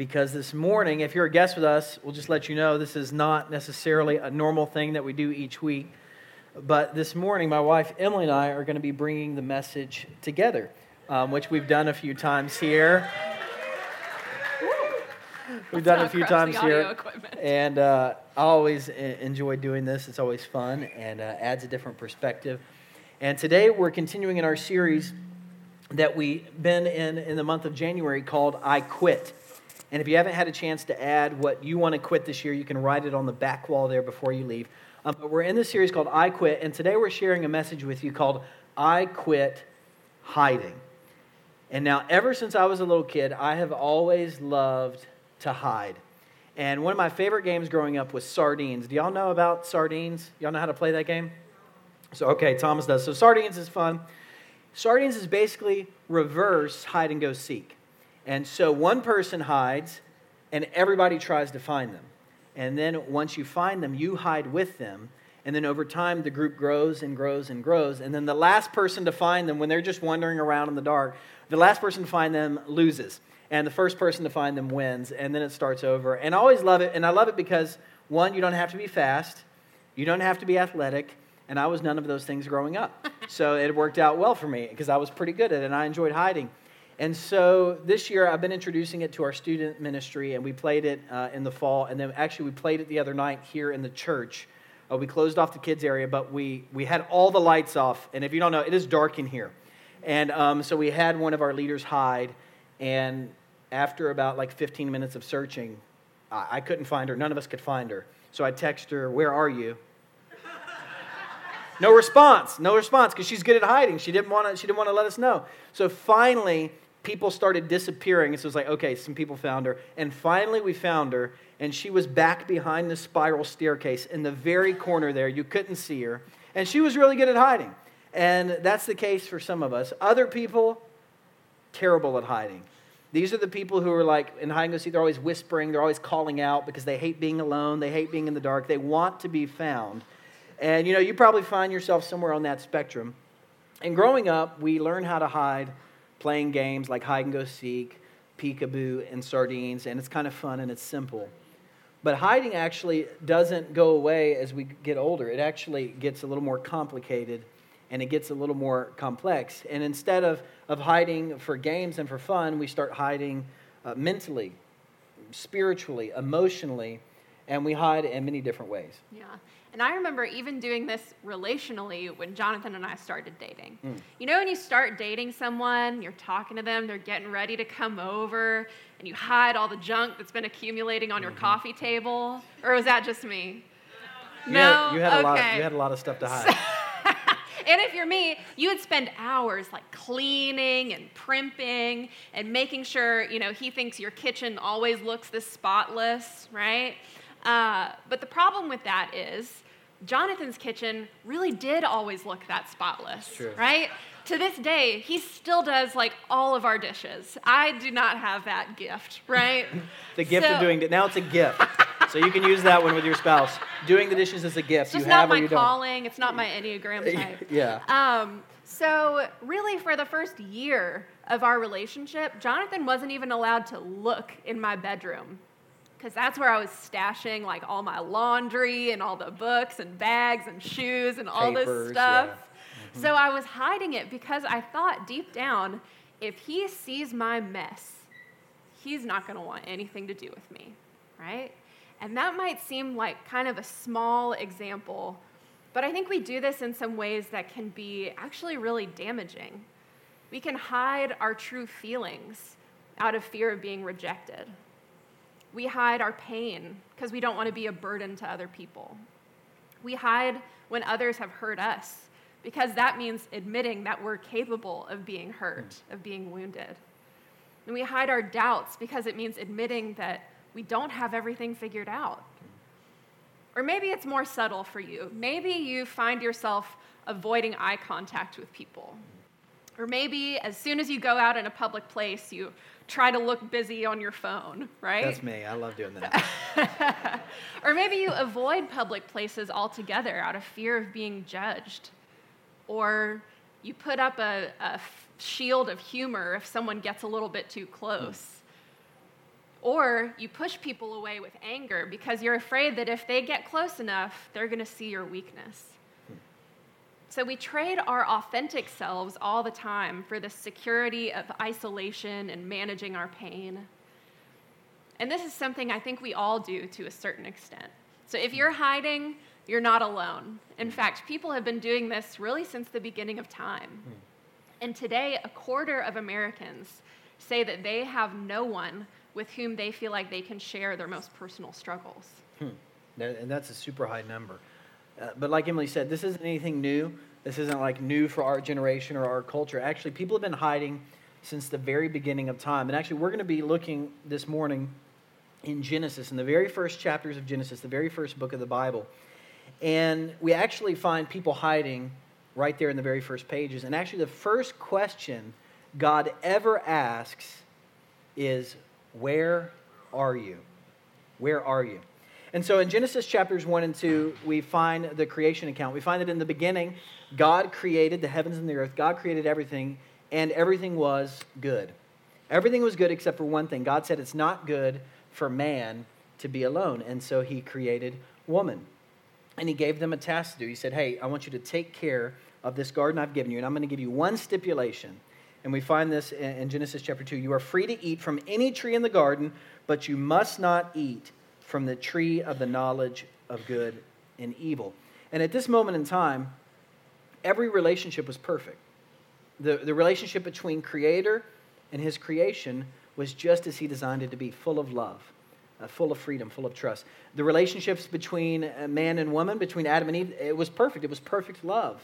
because this morning, if you're a guest with us, we'll just let you know this is not necessarily a normal thing that we do each week. But this morning, my wife Emily and I are going to be bringing the message together, um, which we've done a few times here. We've done a few times here, equipment. and uh, I always enjoy doing this. It's always fun and uh, adds a different perspective. And today we're continuing in our series that we've been in in the month of January called "I Quit." And if you haven't had a chance to add what you want to quit this year, you can write it on the back wall there before you leave. Um, but we're in this series called "I Quit," and today we're sharing a message with you called "I Quit Hiding." And now, ever since I was a little kid, I have always loved to hide. And one of my favorite games growing up was sardines. Do y'all know about sardines? Y'all know how to play that game? So, okay, Thomas does. So, sardines is fun. Sardines is basically reverse hide and go seek. And so, one person hides, and everybody tries to find them. And then, once you find them, you hide with them. And then, over time, the group grows and grows and grows. And then, the last person to find them, when they're just wandering around in the dark, the last person to find them loses and the first person to find them wins, and then it starts over. And I always love it, and I love it because one, you don't have to be fast, you don't have to be athletic, and I was none of those things growing up. so it worked out well for me because I was pretty good at it, and I enjoyed hiding. And so this year I've been introducing it to our student ministry, and we played it uh, in the fall, and then actually we played it the other night here in the church. Uh, we closed off the kids area, but we, we had all the lights off, and if you don't know, it is dark in here. And um, so we had one of our leaders hide, and after about like 15 minutes of searching, I couldn't find her. None of us could find her. So I text her, Where are you? No response. No response because she's good at hiding. She didn't want to. She didn't want to let us know. So finally, people started disappearing. So it was like, okay, some people found her, and finally we found her, and she was back behind the spiral staircase in the very corner there. You couldn't see her, and she was really good at hiding. And that's the case for some of us. Other people, terrible at hiding. These are the people who are like in hide and go seek, they're always whispering, they're always calling out because they hate being alone, they hate being in the dark, they want to be found. And you know, you probably find yourself somewhere on that spectrum. And growing up, we learn how to hide playing games like hide and go seek, peekaboo, and sardines, and it's kind of fun and it's simple. But hiding actually doesn't go away as we get older. It actually gets a little more complicated and it gets a little more complex. And instead of, of hiding for games and for fun, we start hiding uh, mentally, spiritually, emotionally, and we hide in many different ways. Yeah. And I remember even doing this relationally when Jonathan and I started dating. Mm. You know, when you start dating someone, you're talking to them, they're getting ready to come over, and you hide all the junk that's been accumulating on your mm-hmm. coffee table? Or was that just me? You no. Had, you, had okay. a lot of, you had a lot of stuff to hide. And if you're me, you would spend hours like cleaning and primping and making sure, you know, he thinks your kitchen always looks this spotless, right? Uh, but the problem with that is Jonathan's kitchen really did always look that spotless, right? To this day, he still does like all of our dishes. I do not have that gift, right? the gift so, of doing it. Now it's a gift. so you can use that one with your spouse. Doing the dishes is a gift. It's not my calling. Don't. It's not my Enneagram type. yeah. Um, so really, for the first year of our relationship, Jonathan wasn't even allowed to look in my bedroom because that's where I was stashing like all my laundry and all the books and bags and shoes and all Papers, this stuff. Yeah. Mm-hmm. So I was hiding it because I thought deep down, if he sees my mess, he's not going to want anything to do with me, right? And that might seem like kind of a small example, but I think we do this in some ways that can be actually really damaging. We can hide our true feelings out of fear of being rejected. We hide our pain because we don't want to be a burden to other people. We hide when others have hurt us because that means admitting that we're capable of being hurt, hmm. of being wounded. And we hide our doubts because it means admitting that we don't have everything figured out. Or maybe it's more subtle for you. Maybe you find yourself avoiding eye contact with people. Or maybe as soon as you go out in a public place, you try to look busy on your phone, right? That's me. I love doing that. or maybe you avoid public places altogether out of fear of being judged. Or you put up a, a shield of humor if someone gets a little bit too close. Or you push people away with anger because you're afraid that if they get close enough, they're going to see your weakness. So we trade our authentic selves all the time for the security of isolation and managing our pain. And this is something I think we all do to a certain extent. So if you're hiding, you're not alone. In fact, people have been doing this really since the beginning of time. And today, a quarter of Americans say that they have no one with whom they feel like they can share their most personal struggles. Hmm. And that's a super high number. Uh, but like Emily said, this isn't anything new. This isn't like new for our generation or our culture. Actually, people have been hiding since the very beginning of time. And actually, we're going to be looking this morning in Genesis, in the very first chapters of Genesis, the very first book of the Bible. And we actually find people hiding right there in the very first pages. And actually, the first question God ever asks is, Where are you? Where are you? And so in Genesis chapters 1 and 2, we find the creation account. We find that in the beginning, God created the heavens and the earth, God created everything, and everything was good. Everything was good except for one thing. God said it's not good for man to be alone. And so he created woman. And he gave them a task to do. He said, Hey, I want you to take care of this garden I've given you, and I'm going to give you one stipulation. And we find this in Genesis chapter 2. You are free to eat from any tree in the garden, but you must not eat from the tree of the knowledge of good and evil. And at this moment in time, every relationship was perfect. The, the relationship between Creator and His creation was just as He designed it to be full of love, uh, full of freedom, full of trust. The relationships between uh, man and woman, between Adam and Eve, it was perfect. It was perfect love.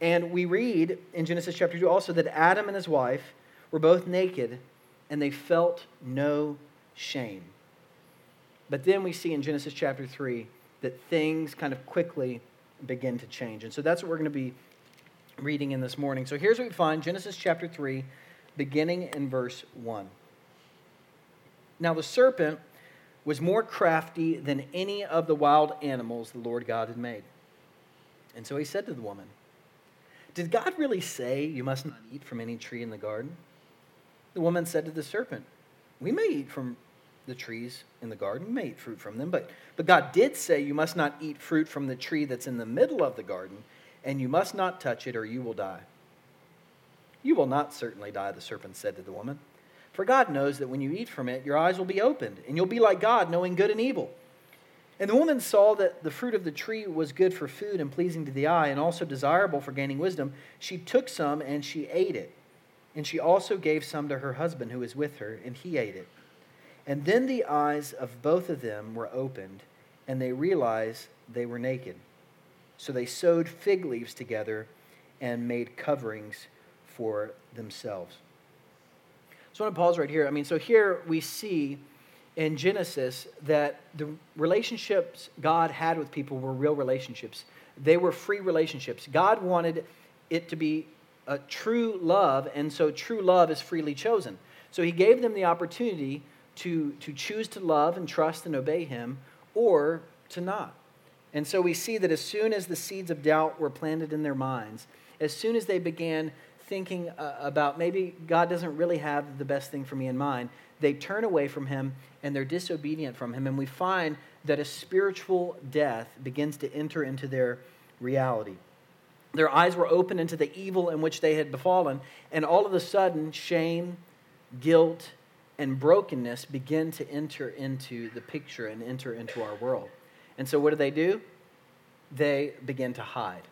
And we read in Genesis chapter 2 also that Adam and his wife were both naked and they felt no shame. But then we see in Genesis chapter 3 that things kind of quickly begin to change. And so that's what we're going to be reading in this morning. So here's what we find Genesis chapter 3, beginning in verse 1. Now the serpent was more crafty than any of the wild animals the Lord God had made. And so he said to the woman, Did God really say you must not eat from any tree in the garden? The woman said to the serpent, We may eat from the trees in the garden, may eat fruit from them, but, but God did say you must not eat fruit from the tree that's in the middle of the garden, and you must not touch it, or you will die. You will not certainly die, the serpent said to the woman. For God knows that when you eat from it, your eyes will be opened, and you'll be like God, knowing good and evil. And the woman saw that the fruit of the tree was good for food and pleasing to the eye, and also desirable for gaining wisdom. She took some and she ate it. And she also gave some to her husband who was with her, and he ate it. And then the eyes of both of them were opened, and they realized they were naked. So they sewed fig leaves together and made coverings for themselves. So I want to pause right here. I mean, so here we see in Genesis that the relationships God had with people were real relationships. They were free relationships. God wanted it to be a true love, and so true love is freely chosen. So he gave them the opportunity to, to choose to love and trust and obey him or to not. And so we see that as soon as the seeds of doubt were planted in their minds, as soon as they began thinking uh, about maybe God doesn't really have the best thing for me in mind, they turn away from Him and they're disobedient from Him. And we find that a spiritual death begins to enter into their reality. Their eyes were opened into the evil in which they had befallen, and all of a sudden, shame, guilt, and brokenness begin to enter into the picture and enter into our world. And so, what do they do? They begin to hide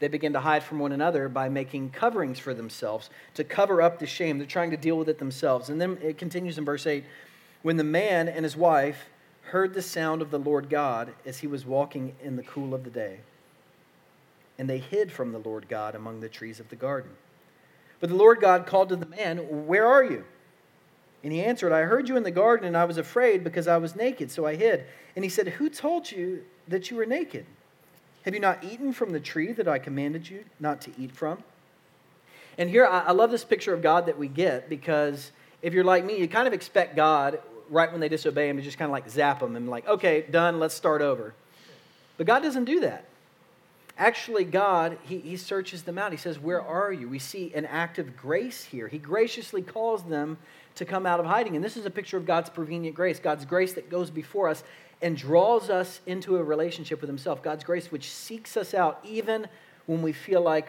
they begin to hide from one another by making coverings for themselves to cover up the shame. They're trying to deal with it themselves. And then it continues in verse 8 When the man and his wife heard the sound of the Lord God as he was walking in the cool of the day, and they hid from the Lord God among the trees of the garden. But the Lord God called to the man, Where are you? And he answered, I heard you in the garden, and I was afraid because I was naked, so I hid. And he said, Who told you that you were naked? Have you not eaten from the tree that I commanded you not to eat from? And here, I love this picture of God that we get because if you're like me, you kind of expect God, right when they disobey Him, to just kind of like zap them and like, okay, done, let's start over. But God doesn't do that. Actually, God, he, he searches them out. He says, Where are you? We see an act of grace here. He graciously calls them to come out of hiding. And this is a picture of God's prevenient grace, God's grace that goes before us and draws us into a relationship with Himself. God's grace, which seeks us out even when we feel like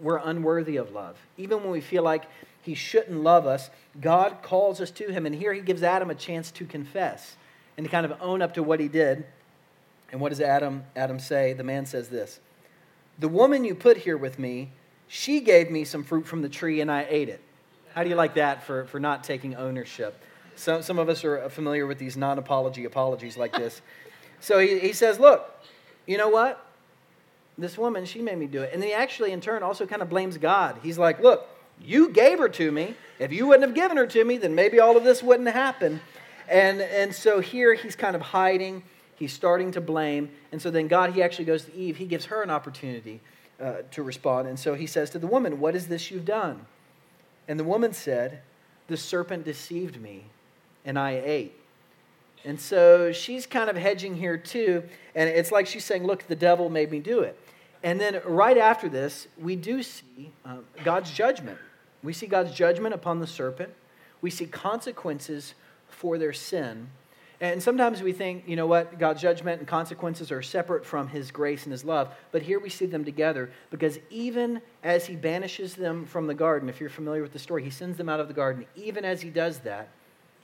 we're unworthy of love, even when we feel like He shouldn't love us. God calls us to Him. And here He gives Adam a chance to confess and to kind of own up to what he did. And what does Adam, Adam say? The man says this The woman you put here with me, she gave me some fruit from the tree and I ate it. How do you like that for, for not taking ownership? Some, some of us are familiar with these non apology apologies like this. so he, he says, Look, you know what? This woman, she made me do it. And he actually, in turn, also kind of blames God. He's like, Look, you gave her to me. If you wouldn't have given her to me, then maybe all of this wouldn't happen. And, and so here he's kind of hiding. He's starting to blame. And so then God, he actually goes to Eve. He gives her an opportunity uh, to respond. And so he says to the woman, What is this you've done? And the woman said, The serpent deceived me, and I ate. And so she's kind of hedging here too. And it's like she's saying, Look, the devil made me do it. And then right after this, we do see uh, God's judgment. We see God's judgment upon the serpent. We see consequences for their sin. And sometimes we think, you know what, God's judgment and consequences are separate from his grace and his love. But here we see them together because even as he banishes them from the garden, if you're familiar with the story, he sends them out of the garden. Even as he does that,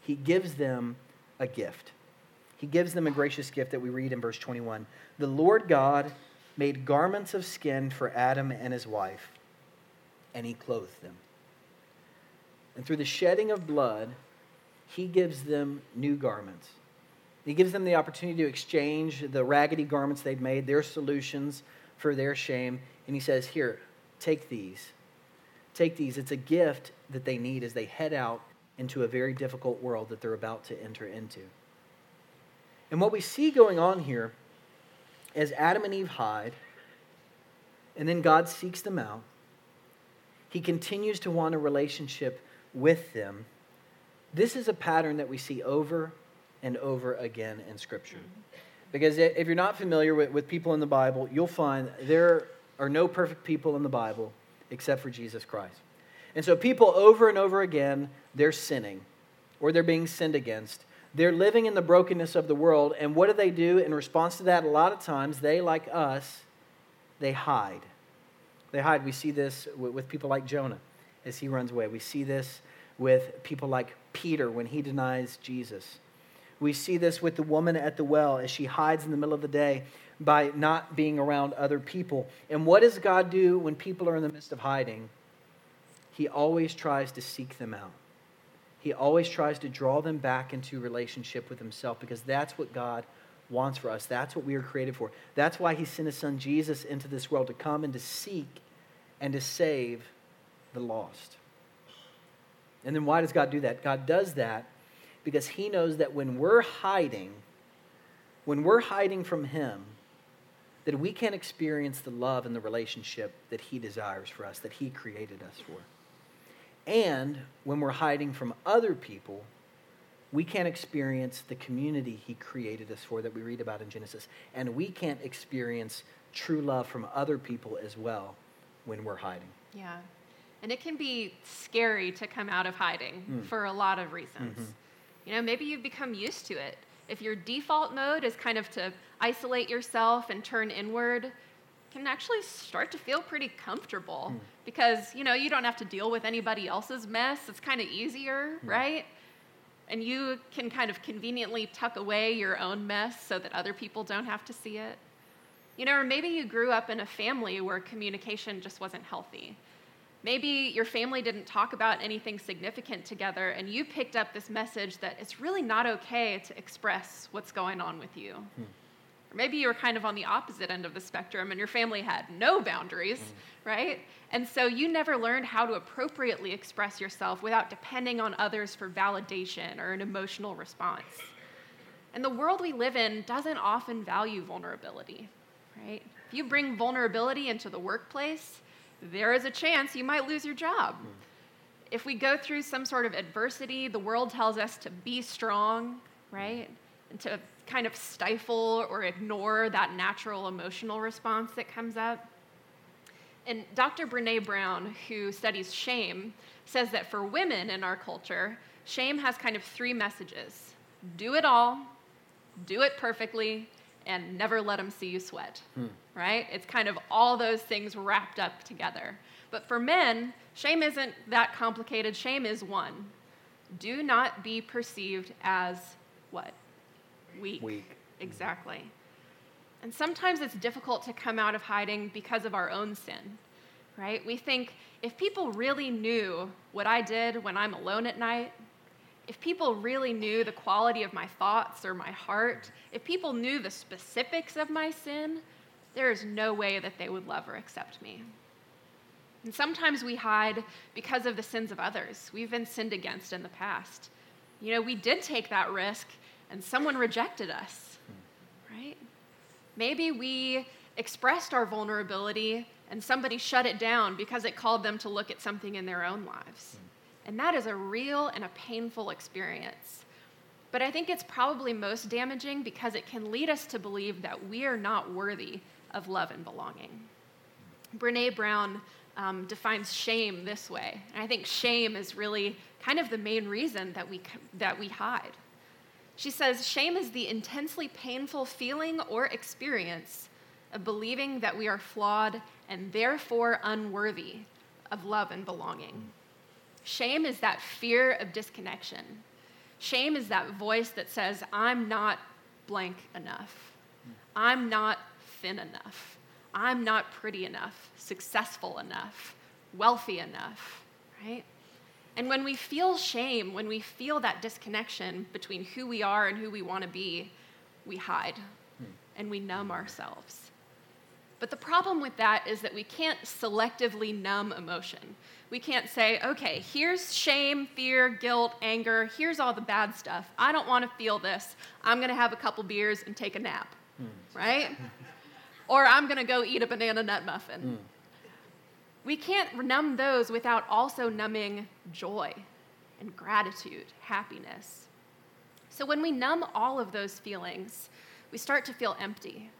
he gives them a gift. He gives them a gracious gift that we read in verse 21. The Lord God made garments of skin for Adam and his wife, and he clothed them. And through the shedding of blood, he gives them new garments. He gives them the opportunity to exchange the raggedy garments they'd made, their solutions for their shame. And he says, Here, take these. Take these. It's a gift that they need as they head out into a very difficult world that they're about to enter into. And what we see going on here as Adam and Eve hide, and then God seeks them out, he continues to want a relationship with them. This is a pattern that we see over and over again in Scripture. Because if you're not familiar with, with people in the Bible, you'll find there are no perfect people in the Bible except for Jesus Christ. And so people over and over again, they're sinning or they're being sinned against. They're living in the brokenness of the world. And what do they do in response to that? A lot of times, they, like us, they hide. They hide. We see this with people like Jonah as he runs away. We see this with people like Peter when he denies Jesus. We see this with the woman at the well as she hides in the middle of the day by not being around other people. And what does God do when people are in the midst of hiding? He always tries to seek them out. He always tries to draw them back into relationship with himself because that's what God wants for us. That's what we are created for. That's why he sent his son Jesus into this world to come and to seek and to save the lost. And then why does God do that? God does that because he knows that when we're hiding, when we're hiding from him, that we can't experience the love and the relationship that he desires for us, that he created us for. And when we're hiding from other people, we can't experience the community he created us for that we read about in Genesis. And we can't experience true love from other people as well when we're hiding. Yeah. And it can be scary to come out of hiding mm. for a lot of reasons. Mm-hmm. You know, maybe you've become used to it. If your default mode is kind of to isolate yourself and turn inward, can actually start to feel pretty comfortable mm. because, you know, you don't have to deal with anybody else's mess. It's kind of easier, mm. right? And you can kind of conveniently tuck away your own mess so that other people don't have to see it. You know, or maybe you grew up in a family where communication just wasn't healthy. Maybe your family didn't talk about anything significant together, and you picked up this message that it's really not okay to express what's going on with you. Hmm. Or maybe you were kind of on the opposite end of the spectrum, and your family had no boundaries, hmm. right? And so you never learned how to appropriately express yourself without depending on others for validation or an emotional response. And the world we live in doesn't often value vulnerability, right? If you bring vulnerability into the workplace, there is a chance you might lose your job. If we go through some sort of adversity, the world tells us to be strong, right? And to kind of stifle or ignore that natural emotional response that comes up. And Dr. Brene Brown, who studies shame, says that for women in our culture, shame has kind of three messages do it all, do it perfectly, and never let them see you sweat. Hmm. Right? It's kind of all those things wrapped up together. But for men, shame isn't that complicated. Shame is one. Do not be perceived as what? Weak. Weak. Exactly. And sometimes it's difficult to come out of hiding because of our own sin, right? We think if people really knew what I did when I'm alone at night, if people really knew the quality of my thoughts or my heart, if people knew the specifics of my sin, there is no way that they would love or accept me. And sometimes we hide because of the sins of others we've been sinned against in the past. You know, we did take that risk and someone rejected us, right? Maybe we expressed our vulnerability and somebody shut it down because it called them to look at something in their own lives. And that is a real and a painful experience. But I think it's probably most damaging because it can lead us to believe that we are not worthy of love and belonging. Brene Brown um, defines shame this way. And I think shame is really kind of the main reason that we, that we hide. She says, Shame is the intensely painful feeling or experience of believing that we are flawed and therefore unworthy of love and belonging. Shame is that fear of disconnection. Shame is that voice that says, I'm not blank enough. I'm not thin enough. I'm not pretty enough, successful enough, wealthy enough, right? And when we feel shame, when we feel that disconnection between who we are and who we want to be, we hide and we numb ourselves. But the problem with that is that we can't selectively numb emotion. We can't say, okay, here's shame, fear, guilt, anger, here's all the bad stuff. I don't want to feel this. I'm going to have a couple beers and take a nap, mm. right? or I'm going to go eat a banana nut muffin. Mm. We can't numb those without also numbing joy and gratitude, happiness. So when we numb all of those feelings, we start to feel empty.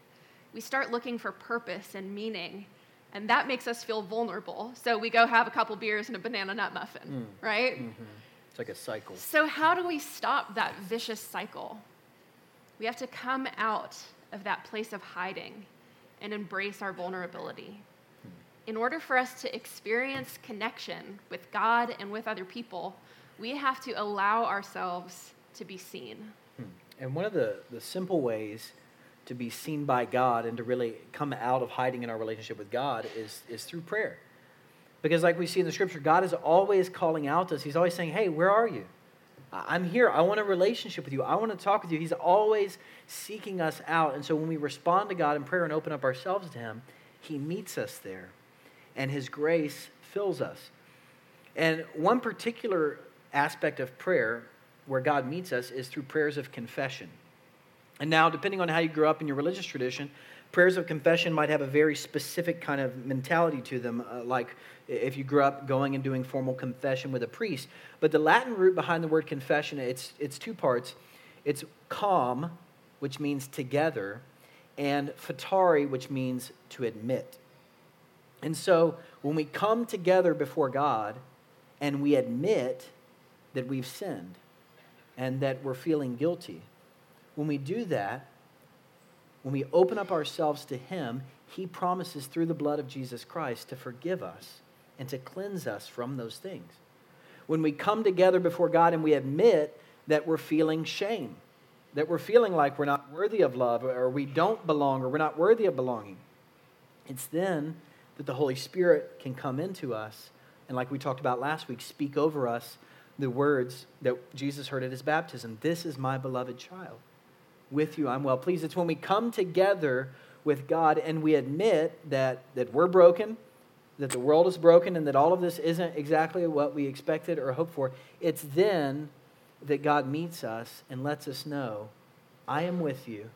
We start looking for purpose and meaning and that makes us feel vulnerable. So we go have a couple beers and a banana nut muffin, mm. right? Mm-hmm. It's like a cycle. So, how do we stop that vicious cycle? We have to come out of that place of hiding and embrace our vulnerability. In order for us to experience connection with God and with other people, we have to allow ourselves to be seen. Hmm. And one of the, the simple ways to be seen by God and to really come out of hiding in our relationship with God is, is through prayer. Because, like we see in the scripture, God is always calling out to us. He's always saying, Hey, where are you? I'm here. I want a relationship with you. I want to talk with you. He's always seeking us out. And so when we respond to God in prayer and open up ourselves to Him, He meets us there. And His grace fills us. And one particular aspect of prayer where God meets us is through prayers of confession. And now, depending on how you grew up in your religious tradition, prayers of confession might have a very specific kind of mentality to them, uh, like if you grew up going and doing formal confession with a priest. But the Latin root behind the word confession, it's, it's two parts. It's com, which means together, and fatari, which means to admit. And so when we come together before God and we admit that we've sinned and that we're feeling guilty, when we do that, when we open up ourselves to Him, He promises through the blood of Jesus Christ to forgive us and to cleanse us from those things. When we come together before God and we admit that we're feeling shame, that we're feeling like we're not worthy of love or we don't belong or we're not worthy of belonging, it's then that the Holy Spirit can come into us and, like we talked about last week, speak over us the words that Jesus heard at his baptism This is my beloved child with you I'm well pleased. It's when we come together with God and we admit that, that we're broken, that the world is broken, and that all of this isn't exactly what we expected or hoped for. It's then that God meets us and lets us know, I am with you,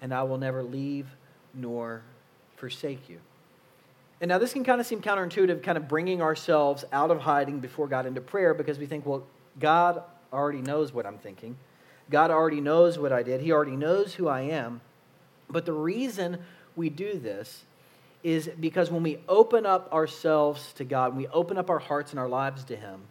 and I will never leave nor forsake you. And now this can kind of seem counterintuitive, kind of bringing ourselves out of hiding before God into prayer because we think, well, God already knows what I'm thinking. God already knows what I did, He already knows who I am. But the reason we do this is because when we open up ourselves to God, when we open up our hearts and our lives to Him,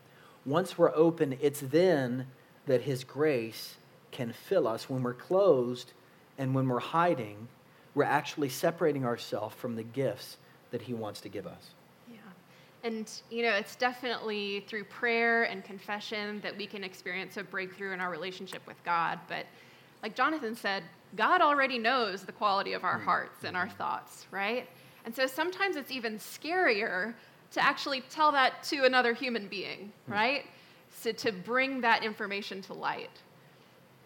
once we're open, it's then that His grace can fill us. When we're closed and when we're hiding, we're actually separating ourselves from the gifts that He wants to give us. And, you know, it's definitely through prayer and confession that we can experience a breakthrough in our relationship with God. But, like Jonathan said, God already knows the quality of our mm. hearts and our thoughts, right? And so sometimes it's even scarier to actually tell that to another human being, mm. right? So to bring that information to light.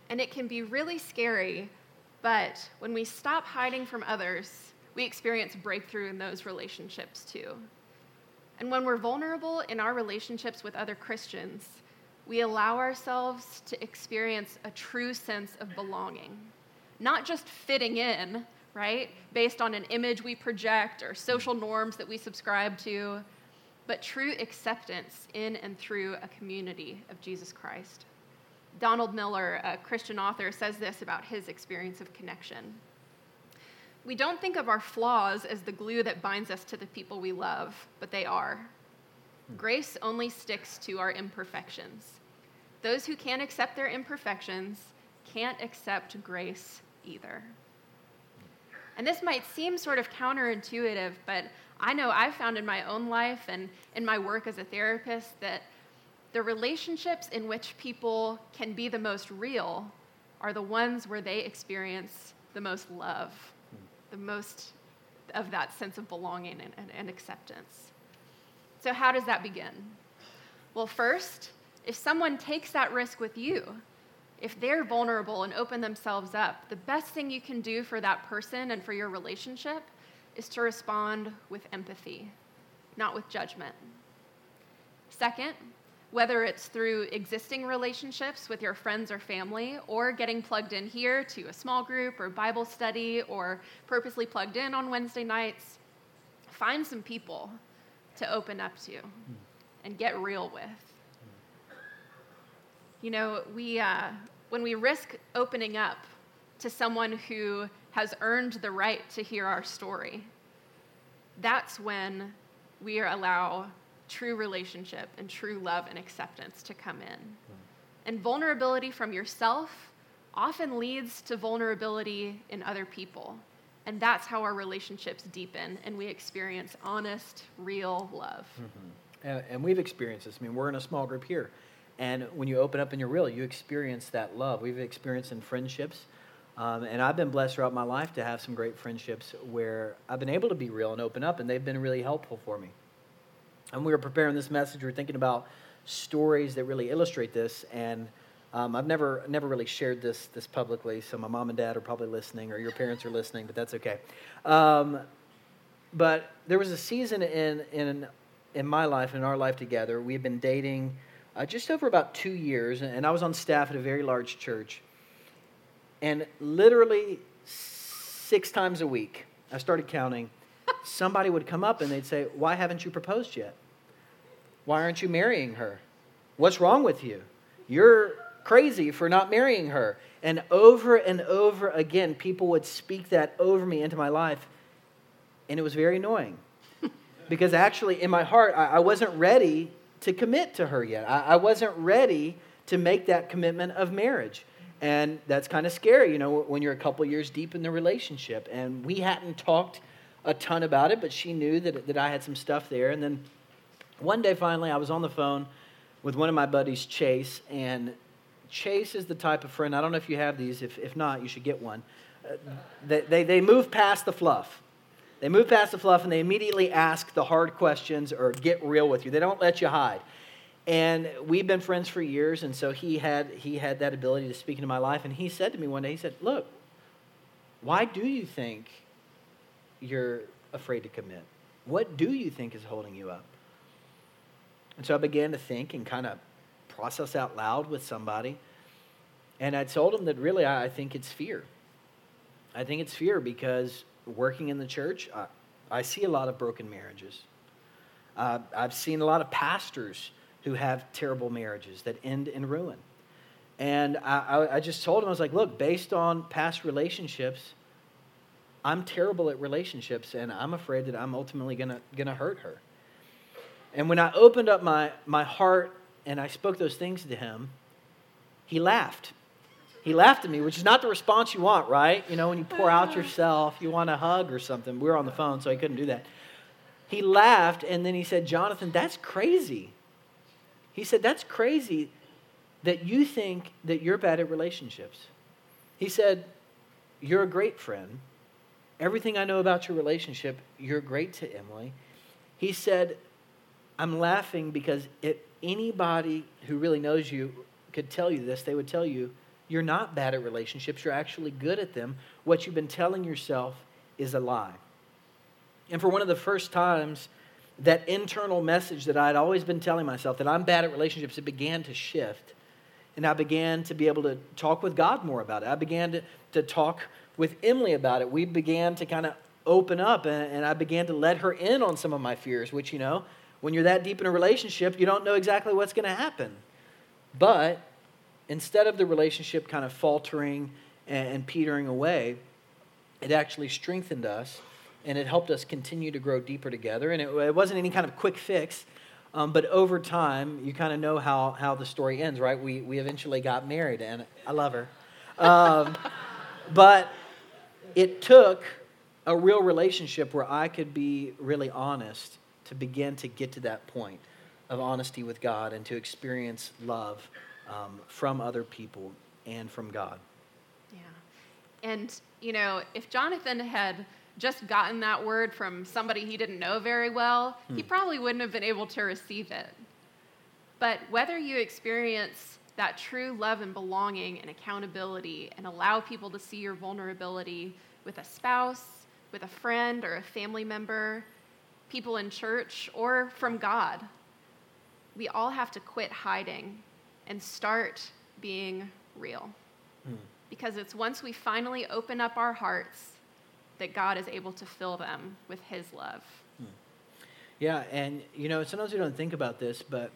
And it can be really scary, but when we stop hiding from others, we experience breakthrough in those relationships too. And when we're vulnerable in our relationships with other Christians, we allow ourselves to experience a true sense of belonging, not just fitting in, right, based on an image we project or social norms that we subscribe to, but true acceptance in and through a community of Jesus Christ. Donald Miller, a Christian author, says this about his experience of connection. We don't think of our flaws as the glue that binds us to the people we love, but they are. Grace only sticks to our imperfections. Those who can't accept their imperfections can't accept grace either. And this might seem sort of counterintuitive, but I know I've found in my own life and in my work as a therapist that the relationships in which people can be the most real are the ones where they experience the most love, the most of that sense of belonging and, and, and acceptance. So, how does that begin? Well, first, if someone takes that risk with you, if they're vulnerable and open themselves up, the best thing you can do for that person and for your relationship is to respond with empathy, not with judgment. Second, whether it's through existing relationships with your friends or family, or getting plugged in here to a small group or Bible study, or purposely plugged in on Wednesday nights, find some people to open up to and get real with. You know, we, uh, when we risk opening up to someone who has earned the right to hear our story, that's when we allow true relationship and true love and acceptance to come in. And vulnerability from yourself often leads to vulnerability in other people. And that's how our relationships deepen and we experience honest, real love. Mm-hmm. And, and we've experienced this. I mean, we're in a small group here. And when you open up and you're real, you experience that love. We've experienced in friendships. Um, and I've been blessed throughout my life to have some great friendships where I've been able to be real and open up, and they've been really helpful for me. And we were preparing this message, we were thinking about stories that really illustrate this. And um, I've never never really shared this this publicly, so my mom and dad are probably listening, or your parents are listening, but that's okay. Um, but there was a season in in in my life, in our life together. We had been dating uh, just over about two years, and I was on staff at a very large church. And literally six times a week, I started counting. Somebody would come up and they'd say, "Why haven't you proposed yet? Why aren't you marrying her? What's wrong with you? You're crazy for not marrying her." And over and over again, people would speak that over me into my life, and it was very annoying because actually, in my heart, I, I wasn't ready to commit to her yet. I, I wasn't ready to make that commitment of marriage. And that's kind of scary, you know, when you're a couple years deep in the relationship. And we hadn't talked a ton about it, but she knew that, that I had some stuff there. And then one day, finally, I was on the phone with one of my buddies, Chase. And Chase is the type of friend, I don't know if you have these, if, if not, you should get one. Uh, they, they, they move past the fluff. They move past the fluff and they immediately ask the hard questions or get real with you. They don't let you hide. And we've been friends for years, and so he had he had that ability to speak into my life. And he said to me one day, he said, "Look, why do you think you're afraid to commit? What do you think is holding you up?" And so I began to think and kind of process out loud with somebody. And I told him that really I think it's fear. I think it's fear because working in the church, I, I see a lot of broken marriages. Uh, I've seen a lot of pastors who have terrible marriages that end in ruin. And I, I, just told him, I was like, look, based on past relationships, I'm terrible at relationships, and I'm afraid that I'm ultimately going to gonna hurt her. And when I opened up my, my heart and I spoke those things to him, he laughed. He laughed at me, which is not the response you want, right? You know, when you pour out yourself, you want a hug or something. We were on the phone, so I couldn't do that. He laughed, and then he said, Jonathan, that's crazy. He said, That's crazy that you think that you're bad at relationships. He said, You're a great friend. Everything I know about your relationship, you're great to Emily. He said, I'm laughing because if anybody who really knows you could tell you this, they would tell you, you're not bad at relationships, you're actually good at them. What you've been telling yourself is a lie. And for one of the first times, that internal message that I'd always been telling myself that I'm bad at relationships, it began to shift. And I began to be able to talk with God more about it. I began to, to talk with Emily about it. We began to kind of open up, and, and I began to let her in on some of my fears, which, you know, when you're that deep in a relationship, you don't know exactly what's going to happen. But instead of the relationship kind of faltering and, and petering away, it actually strengthened us and it helped us continue to grow deeper together. And it, it wasn't any kind of quick fix, um, but over time, you kind of know how, how the story ends, right? We, we eventually got married, and I love her. Um, but it took a real relationship where I could be really honest to begin to get to that point of honesty with God and to experience love um, from other people and from God. Yeah. And, you know, if Jonathan had just gotten that word from somebody he didn't know very well, hmm. he probably wouldn't have been able to receive it. But whether you experience that true love and belonging and accountability and allow people to see your vulnerability with a spouse, with a friend or a family member, people in church, or from God, we all have to quit hiding and start being real. Hmm. Because it's once we finally open up our hearts that God is able to fill them with His love. Hmm. Yeah, and you know, sometimes we don't think about this, but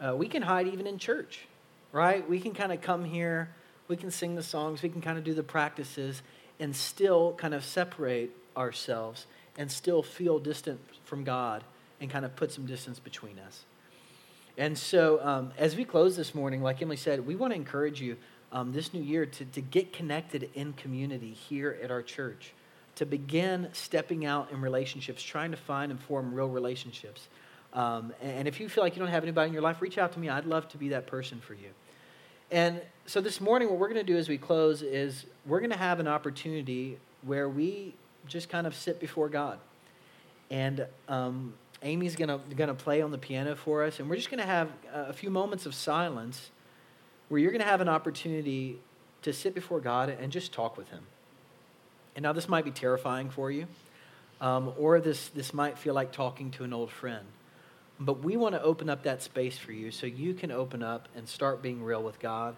uh, we can hide even in church, right? We can kind of come here, we can sing the songs, we can kind of do the practices, and still kind of separate ourselves and still feel distant from God and kind of put some distance between us. And so, um, as we close this morning, like Emily said, we want to encourage you um, this new year to, to get connected in community here at our church to begin stepping out in relationships, trying to find and form real relationships. Um, and if you feel like you don't have anybody in your life, reach out to me. I'd love to be that person for you. And so this morning, what we're going to do as we close is we're going to have an opportunity where we just kind of sit before God. And um, Amy's going to going to play on the piano for us, and we're just going to have a few moments of silence where you're going to have an opportunity to sit before God and just talk with Him. And now this might be terrifying for you, um, or this, this might feel like talking to an old friend. But we want to open up that space for you so you can open up and start being real with God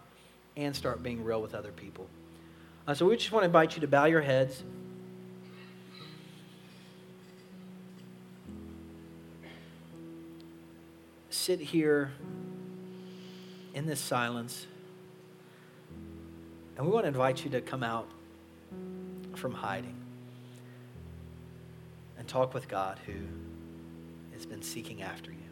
and start being real with other people. Uh, so we just want to invite you to bow your heads. Sit here in this silence. And we want to invite you to come out from hiding and talk with God who has been seeking after you.